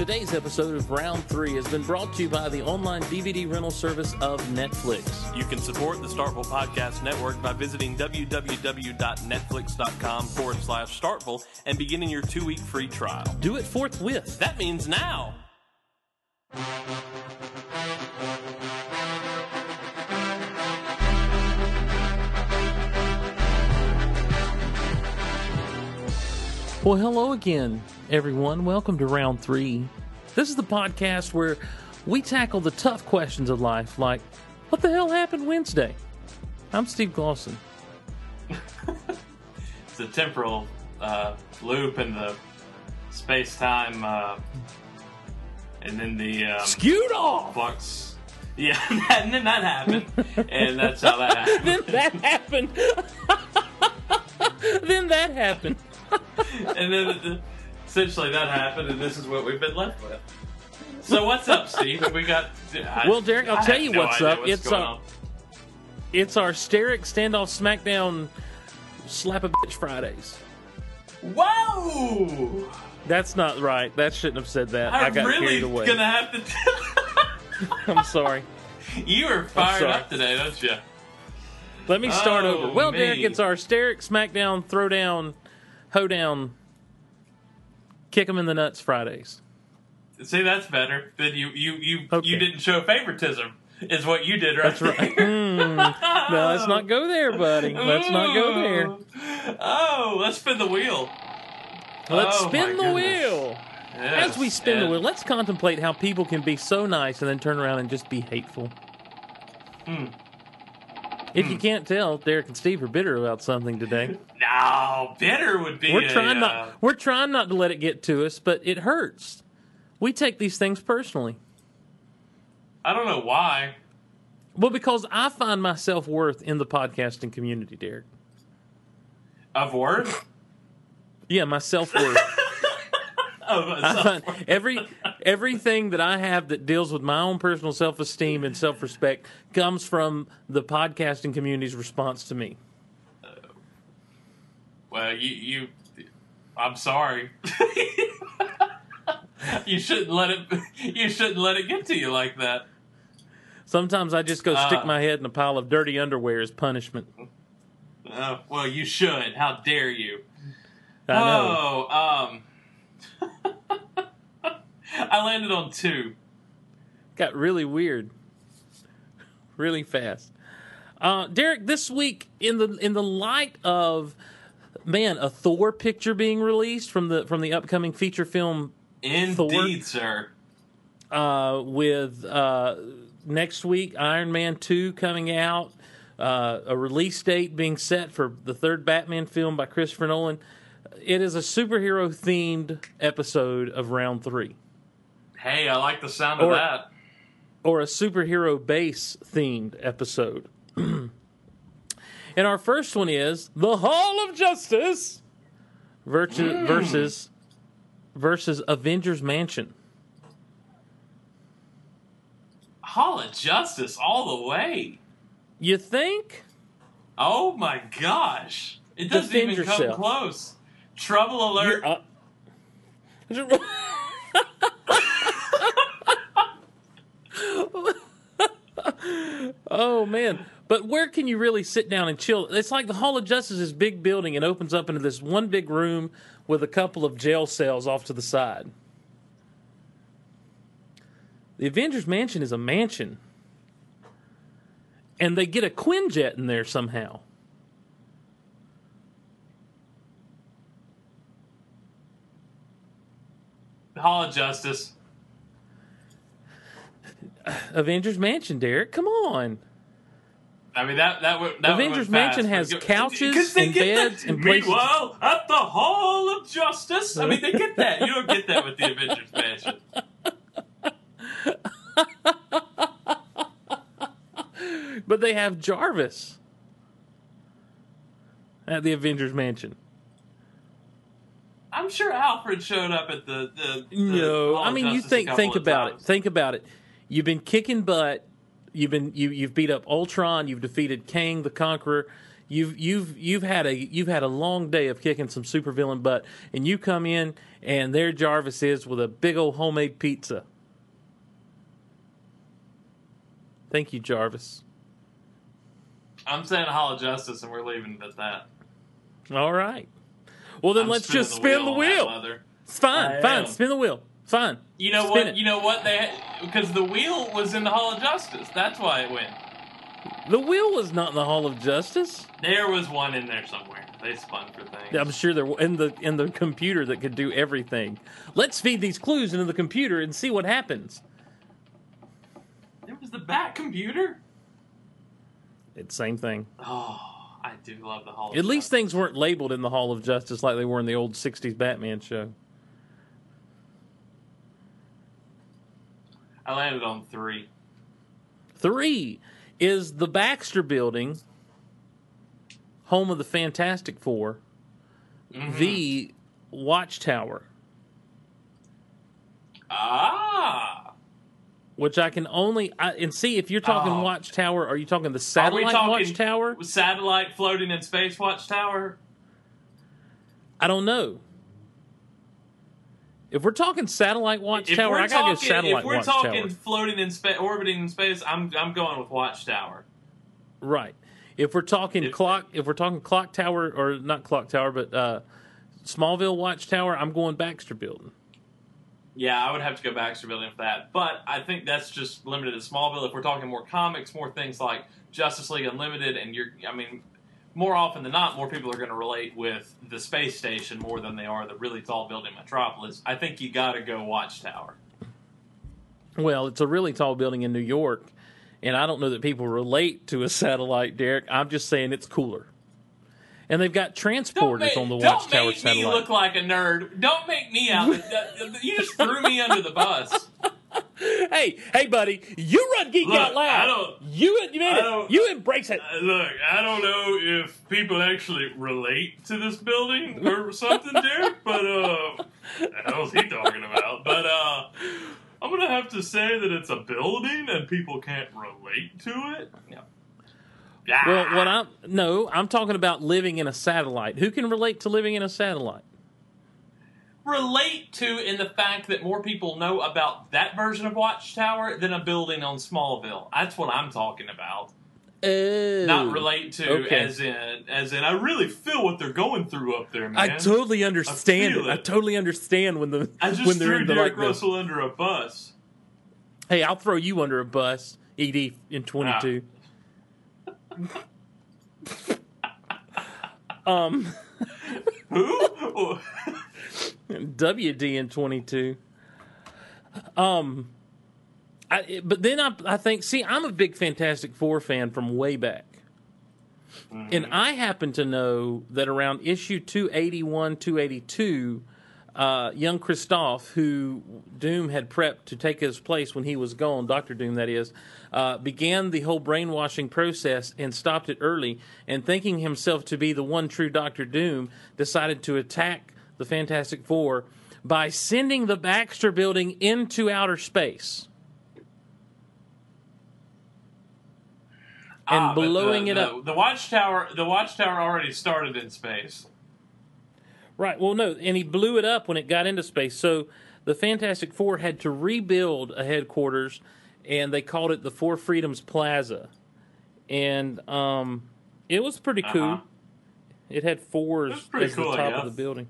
Today's episode of Round 3 has been brought to you by the online DVD rental service of Netflix. You can support the Startville Podcast Network by visiting www.netflix.com forward slash Startville and beginning your two week free trial. Do it forthwith. That means now. Well, hello again, everyone. Welcome to Round 3. This is the podcast where we tackle the tough questions of life, like, what the hell happened Wednesday? I'm Steve Glosson. It's the temporal uh, loop and the space time, uh, and then the um, Skewed off! flux. Yeah, and then that happened, and that's how that happened. then that happened. then that happened. and then uh, essentially that happened, and this is what we've been left with. So what's up, Steve? We got. I- Well, Derek, I'll I tell you no what's up. What's It's, uh. It's our Steric Standoff SmackDown Slap a Bitch Fridays. Whoa! That's not right. That shouldn't have said that. I I'm got really carried away. gonna have to. I'm sorry. you are fired up today, don't you? Let me start Oh, over. Well, me. Derek, it's our Steric SmackDown Throwdown Hoedown Kick 'em in the Nuts Fridays. See, that's better. Then you you you Okay. you didn't show favoritism, is what you did, right? That's right. Hmm. No, let's not go there, buddy. Let's not go there. Oh, let's spin the wheel. Let's Oh, spin the goodness. wheel. Yes, As we spin the wheel, let's contemplate how people can be so nice and then turn around and just be hateful. Hmm. If you can't tell, Derek and Steve are bitter about something today. No, bitter would be. We're a, trying uh, not we're trying not to let it get to us, but it hurts. We take these things personally. I don't know why. Well, because I find my self worth in the podcasting community, Derek. Of worth. Yeah, my self worth. Oh, every everything that I have that deals with my own personal self esteem and self respect comes from the podcasting community's response to me. well, you you. I'm sorry. you shouldn't let it. You shouldn't let it get to you like that. Sometimes I just go stick Uh. my head in a pile of dirty underwear as punishment. Oh, well, you should. How dare you? I know. Oh, um, I landed on two. Got really weird, really fast. Uh, Derek, this week in the in the light of man, a Thor picture being released from the from the upcoming feature film Indeed, sir. uh, with uh, next week Iron Man 2 coming out, uh, a release date being set for the third Batman film by Christopher Nolan. It is a superhero themed episode of Round 3, Hey, I like the sound Or- of that. or a superhero base themed episode. and our first one is The Hall of Justice versus, mm. versus, versus Avengers Mansion. Hall of Justice all the way. You think? Oh my gosh. It doesn't Defend even yourself. come close. Trouble alert. Uh, You're up. Oh man. But where can you really sit down and chill? It's like the Hall of Justice is big building and opens up into this one big room with a couple of jail cells off to the side. The Avengers Mansion is a mansion. And they get a Quinjet in there somehow. Hall of Justice. Avengers Mansion, Derek. Come on. I mean that that would that Avengers fast, Mansion has couches and beds that. and places- Meanwhile, at the Hall of Justice, I mean they get that. You don't get that with the Avengers Mansion. But they have Jarvis at the Avengers Mansion. I'm sure Alfred showed up at the the. the No, I mean you think think about times. it. Think about it. You've been kicking butt. You've been you you've beat up Ultron. You've defeated Kang the Conqueror. You've you've you've had a you've had a long day of kicking some supervillain butt, and you come in and there Jarvis is with a big old homemade pizza. Thank you, Jarvis. I'm saying Hall of Justice, and we're leaving it at that. All right. Well, then I'm let's spinning just spin the on that wheel. mother. It's fine, I fine. am. Spin the wheel. Fine. You know Spin what? it. You know what? They because the wheel was in the Hall of Justice. That's why it went. The wheel was not in the Hall of Justice. There was one in there somewhere. They spun for things. I'm sure there in the in the computer that could do everything. Let's feed these clues into the computer and see what happens. There was the Bat computer. It's same thing. Oh, I do love the Hall. Of At least Justice. things weren't labeled in the Hall of Justice like they were in the old '60s Batman show. I landed on three. Three is the Baxter Building, home of the Fantastic 4 Mhm. the Watchtower, Ah. which I can only I, and see if you're talking Oh. Watchtower. Are you talking the satellite talking Watchtower? Satellite floating in space watchtower. I don't know. If we're talking satellite Watchtower, I gotta go satellite watchtower. if we're Watchtower. talking floating in space, orbiting in space, I'm I'm going with watchtower. Right. If we're talking If- clock, if we're talking clock tower or not clock tower, but uh, Smallville Watchtower, I'm going Baxter Building. Yeah, I would have to go Baxter Building for that. But I think that's just limited to Smallville. If we're talking more comics, more things like Justice League Unlimited, and you're, I mean, more often than not, more people are going to relate with the space station more than they are the really tall building Metropolis. I think you got to go Watchtower. Well, it's a really tall building in New York, and I don't know that people relate to a satellite, Derek. I'm just saying it's cooler. And they've got transporters make, on the don't Watchtower make me satellite. look like a nerd. Don't make me out. you just threw me under the bus. Hey, hey, buddy, you run geek Look, out loud. I don't- you admit it. You embrace it. Uh, Look, I don't know if people actually relate to this building or something, Derek, but uh, the hell's he talking about? But uh, I'm gonna have to say that it's a building and people can't relate to it. Yeah. Well, what I'm no, I'm talking about living in a satellite. Who can relate to living in a satellite? Relate to in the fact that more people know about that version of Watchtower than a building on Smallville. That's what I'm talking about. Oh, Not relate to okay. as in as in I really feel what they're going through up there, man. I totally understand feel it. I totally understand when the I just when they're threw in the Derek like the, Russell under a bus. Hey, I'll throw you under a bus, Ed, in 22. um, Who? WD in 22. Um, I, but then I, I think, see, I'm a big Fantastic Four fan from way back. And I happen to know that around issue 281, 282, uh, young Kristoff, who Doom had prepped to take his place when he was gone, Doctor Doom, that is, uh, began the whole brainwashing process and stopped it early. And thinking himself to be the one true Doctor Doom, decided to attack the Fantastic Four by sending the Baxter building into outer space and Ah, blowing the, it the, up. The watchtower. The watchtower already started in space. Right. Well, no, and he blew it up when it got into space. So the Fantastic Four had to rebuild a headquarters, and they called it the Four Freedoms Plaza, and um, it was pretty cool. Uh-huh. It had fours as cool, the top of the building.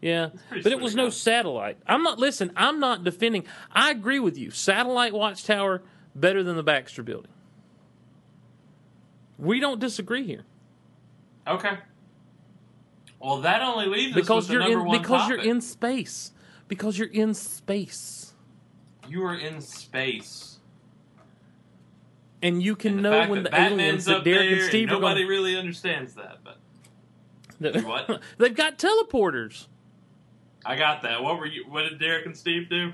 Yeah, but it was no satellite. I'm not. Listen, I'm not defending. I agree with you. Satellite watchtower better than the Baxter Building. We don't disagree here Okay. Well, that only leaves because us with you're the number in because you're in space. Because you're in space. You are in space. And you can And know when that the aliens Batman's that up Derek there and Steve are nobody going really understands that, but what? They've got teleporters. I got that. What were you? What did Derek and Steve do?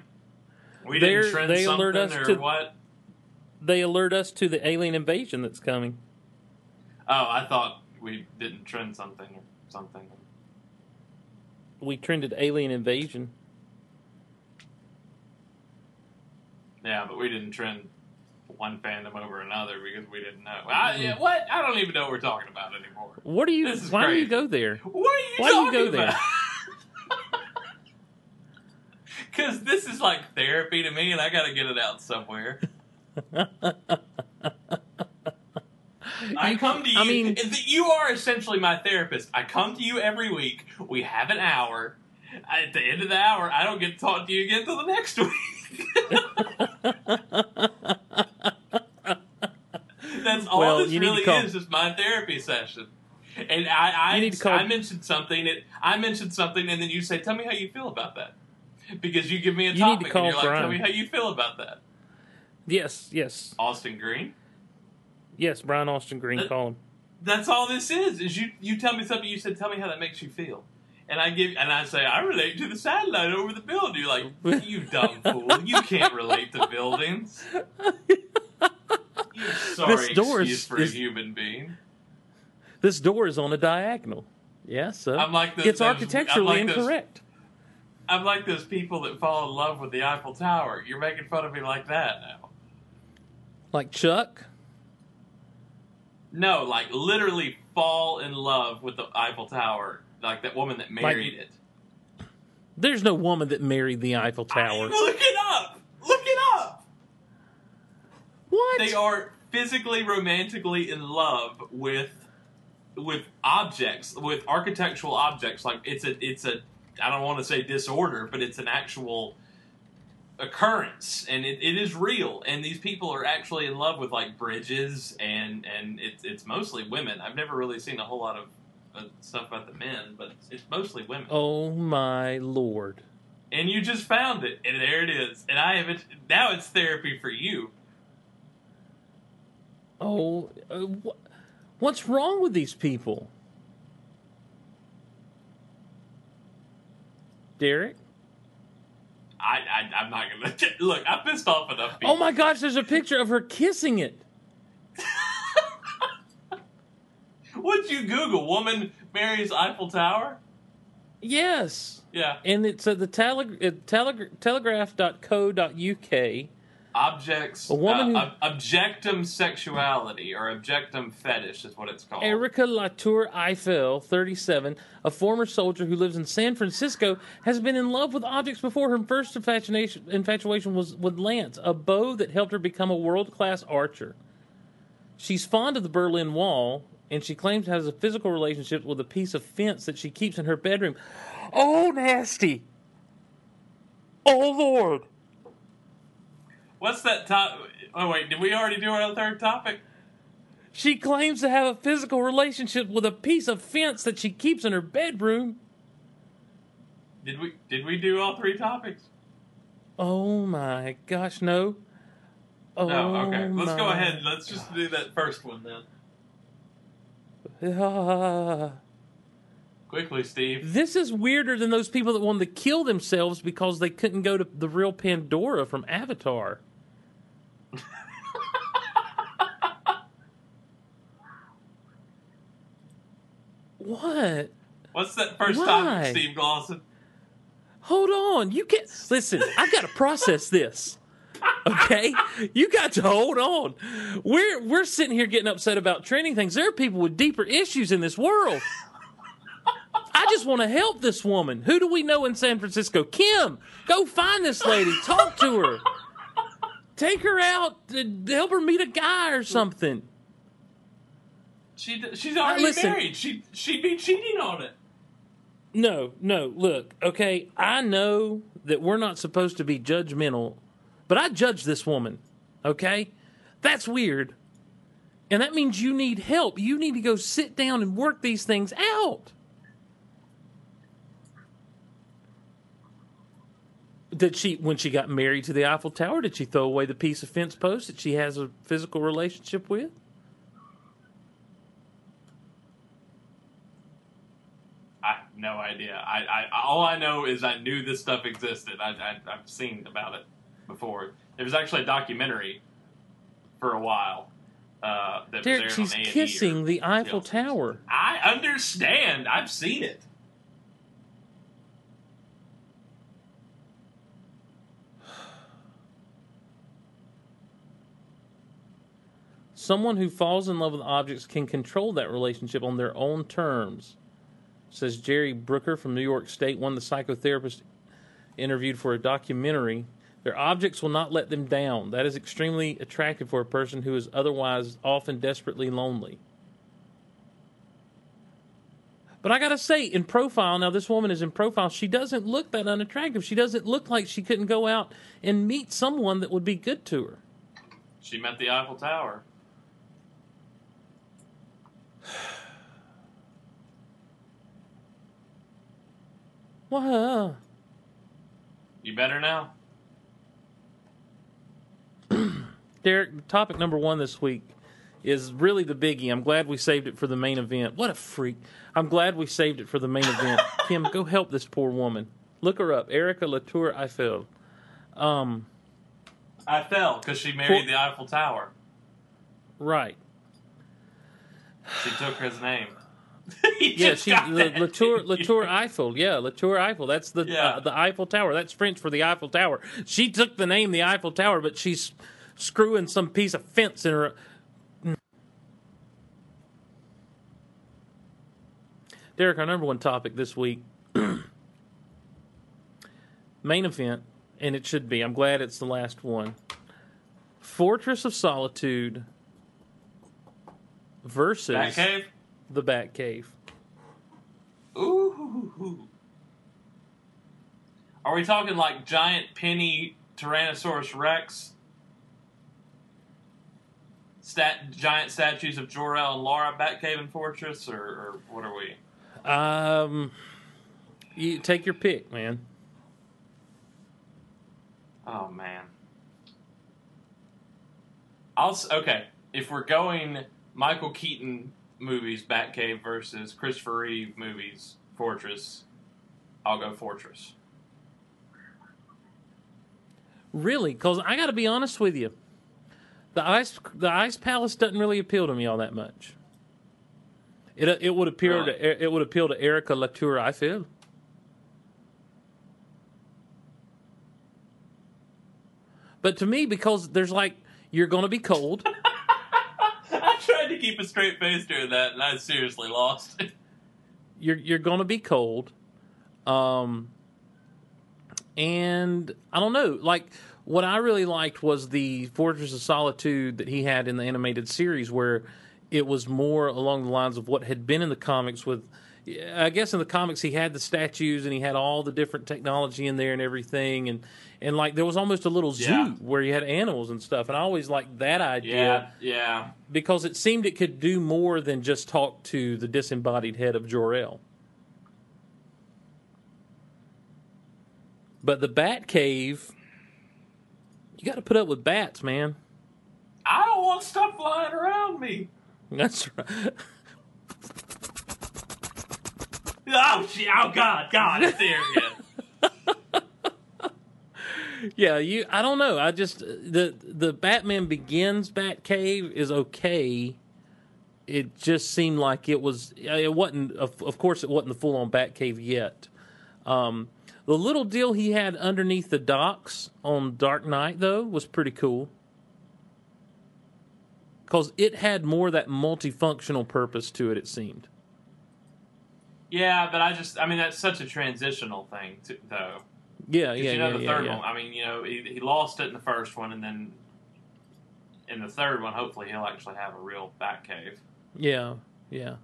We They're- didn't trend they something alert us or to- what? They alert us to the alien invasion that's coming. Oh, I thought we didn't trend something or something. We trended alien invasion. Yeah, but we didn't trend one fandom over another because we didn't know. I, mm-hmm. yeah, what? I don't even know what we're talking about anymore. What do you? This is Why do you go there? What are you Why do you talking go there? Because this is like therapy to me, and I got to get it out somewhere. I come to you. I mean- you are essentially my therapist. I come to you every week. We have an hour. At the end of the hour, I don't get to talk to you again until the next week. All Well, this you really call- is, is my therapy session. And I, I, You need to call- I mentioned something. It, I mentioned something, and then you say, "Tell me how you feel about that," because you give me a You need to topic, call and you're like, "Tell me how you feel about that." Yes, yes, Austin Green. yes. Brian Austin Green, Uh, call him. That's all this is. Is you you tell me something. You said, "Tell me how that makes you feel," and I give and I say, "I relate to the satellite over the building." You're like, "You dumb fool! You can't relate to buildings." Sorry This door is- for is- a human being. This door is on a diagonal. Yeah, so I'm like those- it's those- architecturally I'm like those- incorrect. I'm like those people that fall in love with the Eiffel Tower. You're making fun of me like that now. Like Chuck. No, like literally fall in love with the Eiffel Tower, like that woman that married it. There's no woman that married the Eiffel Tower. Look it up. Look it up. What? They are physically, romantically in love with with objects, with architectural objects. Like it's a, it's a. I don't want to say disorder, but it's an actual occurrence, and it, it is real. And these people are actually in love with like bridges, and and it's it's mostly women. I've never really seen a whole lot of uh, stuff about the men, but it's, it's mostly women. Oh my lord. And you just found it, and there it is. And I haven't. Now it's therapy for you. Oh, uh, wh- what's wrong with these people? Derek? I, I I'm not gonna look. I pissed off enough people. Oh my gosh, there's a picture of her kissing it. What'd you Google? Woman marries Eiffel Tower? Yes. Yeah. And it's at the tele- tele- telegraph.co.uk. Objects. A woman uh, who- ob- objectum sexuality or objectum fetish is what it's called. Erika Latour Eiffel, 37, a former soldier who lives in San Francisco, has been in love with objects before her first infatuation, infatuation was with Lance, a bow that helped her become a world class archer. She's fond of the Berlin Wall, and she claims to have a physical relationship with a piece of fence that she keeps in her bedroom. Oh, nasty! Oh, Lord! What's that top? Oh wait, did we already do our third topic? She claims to have a physical relationship with a piece of fence that she keeps in her bedroom. Did we did we do all three topics? Oh my gosh, no. Oh, No. Okay. Let's go ahead. Let's just do that first one then. Quickly, Steve. this is weirder than those people that wanted to kill themselves because they couldn't go to the real Pandora from Avatar. what? What's that first Why? topic, Steve Glosson? Hold on. You can't listen. I've got to process this. Okay, you got to hold on. We're we're sitting here getting upset about trending things. There are people with deeper issues in this world. I just want to help this woman. Who do we know in San Francisco? Kim. Go find this lady. Talk to her. Take her out. To help her meet a guy or something. She she's already listen. married. She she'd be cheating on it. No, no. Look, okay. I know that we're not supposed to be judgmental, but I judge this woman. Okay, that's weird, and that means you need help. You need to go sit down and work these things out. Did she, when she got married to the Eiffel Tower, did she throw away the piece of fence post that she has a physical relationship with? I have no idea. I, I all I know is I knew this stuff existed. I, I I've seen about it before. There was actually a documentary for a while. Uh, that Derek, was she's on kissing or the Eiffel TLC. Tower. I understand. I've seen it. Someone who falls in love with objects can control that relationship on their own terms, says Jerry Brooker from New York State, one of the psychotherapists interviewed for a documentary. Their objects will not let them down. That is extremely attractive for a person who is otherwise often desperately lonely. But I gotta say, in profile, now this woman is in profile, she doesn't look that unattractive. She doesn't look like she couldn't go out and meet someone that would be good to her. She met the Eiffel Tower. Wow. You better now? Derek, topic number one this week is really the biggie. I'm glad we saved it for the main event. What a freak. I'm glad we saved it for the main event. Kim, go help this poor woman. Look her up. Erika Latour Eiffel. Um, I fell because she married For- the Eiffel Tower. right. She took his name. He Yeah, she La- Latour Latour Eiffel. Yeah, Latour Eiffel. That's the Yeah. uh, the Eiffel Tower. That's French for the Eiffel Tower. She took the name the Eiffel Tower, but she's screwing some piece of fence in her. Derek, our number one topic this week, main event, and it should be. I'm glad it's the last one. Fortress of Solitude versus Batcave? the Batcave. Ooh. Are we talking like giant penny Tyrannosaurus Rex? Stat, giant statues of Jor-El and Lara Batcave and Fortress, or, or what are we? Um, you take your pick, man. Oh man. I'll okay. If we're going Michael Keaton movies, Batcave versus Christopher Reeve movies, Fortress, I'll go Fortress. Really, because I got to be honest with you, the ice the ice palace doesn't really appeal to me all that much. It it would appeal Really? to it would appeal to Erika Latour. I feel. But to me, because there's like you're going to be cold. I tried to keep a straight face during that, and I seriously lost. you're you're to be cold. Um and I don't know, like what I really liked was the Fortress of Solitude that he had in the animated series where it was more along the lines of what had been in the comics with I guess in the comics he had the statues and he had all the different technology in there and everything and and like there was almost a little zoo Yeah. where you had animals and stuff and I always liked that idea yeah, yeah. because it seemed it could do more than just talk to the disembodied head of Jor-El. But the Bat Cave, you got to put up with bats, man. I don't want stuff flying around me. That's right. Oh, gee, oh God, God, it's there again. Yeah, you. I don't know. I just the the Batman Begins Bat Cave is okay. It just seemed like it was. It wasn't. Of, of course, it wasn't the full on Bat Cave yet. Um, the little deal he had underneath the docks on Dark Knight though was pretty cool because it had more that multifunctional purpose to it. It seemed. Yeah, but I just, I mean, that's such a transitional thing, to, though. Yeah, yeah, you know, yeah, the third yeah. one. I mean, you know, he, he lost it in the first one, and then in the third one, hopefully, he'll actually have a real Batcave. Yeah, yeah.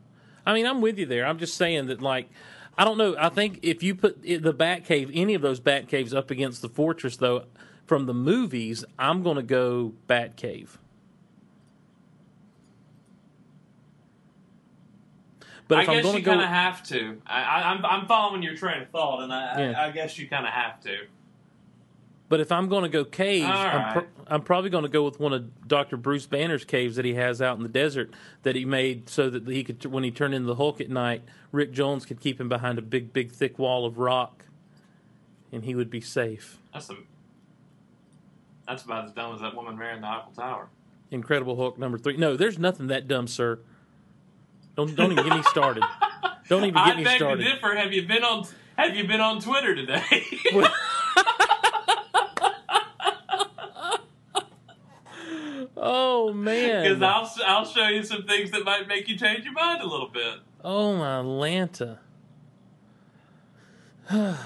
I mean, I'm with you there. I'm just saying that, like, I don't know. I think if you put the Batcave, any of those Batcaves up against the Fortress, though, from the movies, I'm going to go Batcave. But if I am guess going to you kind of have to. I, I, I'm, I'm following your train of thought, and I, Yeah. I, I guess you kind of have to. but if I'm going to go caves, I'm, right. pro- I'm probably going to go with one of Dr. Bruce Banner's caves that he has out in the desert that he made so that he could, when he turned into the Hulk at night, Rick Jones could keep him behind a big, big, thick wall of rock, and he would be safe. That's a, that's about as dumb as that woman marrying the Eiffel Tower. Incredible Hulk number three. No, there's nothing that dumb, sir. Don't don't even get me started. Don't even get I me beg started. to differ. Have you been on? Have you been on Twitter today? oh man, because I'll I'll show you some things that might make you change your mind a little bit. Oh my Atlanta. I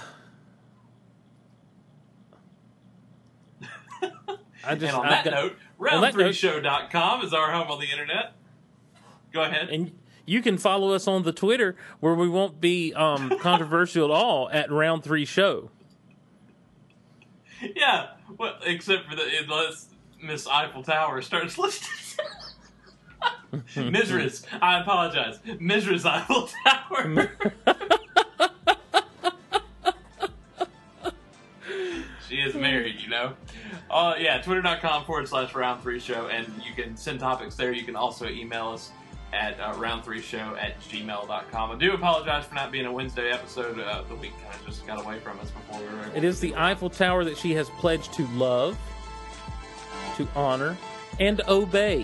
just and on I've that got- note, on that note- round3show.com is our home on the internet. Go ahead. and you can follow us on the Twitter where we won't be um, controversial at all at Round Three Show. yeah, well, except for the unless Miss Eiffel Tower starts listening. Mizra's, I apologize. Mizra's Eiffel Tower. she is married, you know. Uh, yeah, twitter.com forward slash round three show, and you can send topics there. You can also email us at uh, round three show at gmail.com. I do apologize for not being a Wednesday episode. Uh, the week kind of just got away from us before we were able It is the Eiffel Tower that she has pledged to love, to honor, and obey.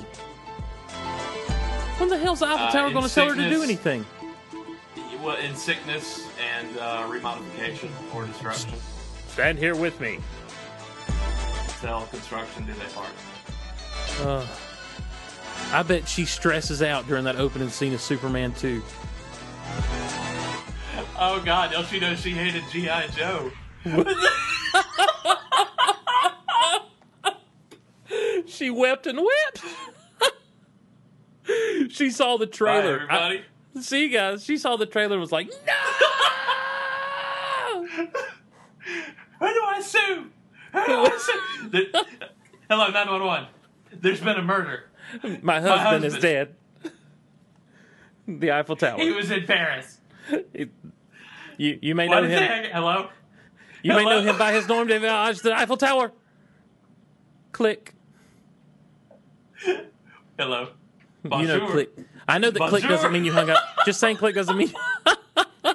When the hell's the Eiffel Uh, Tower in going to tell her to do anything? Well, in sickness and uh, remodification or destruction. Stand here with me. Tell construction do they part. Uh, I bet she stresses out during that opening scene of Superman 2. Oh God, don't she know she hated GI Joe? She wept and wept. she saw the Bye, trailer. everybody. I- see, guys, she saw the trailer and was like, no! Who do I sue? Who do I sue? Hello, nine one one. There's been a murder. My husband, is husband. dead. The Eiffel Tower. He was in Paris. It- you, you may What know him. Hello. You may know him by his norm de voyage, the Eiffel Tower. Click. Hello. You know, click. I know that click doesn't mean you hung up. Just saying click doesn't mean.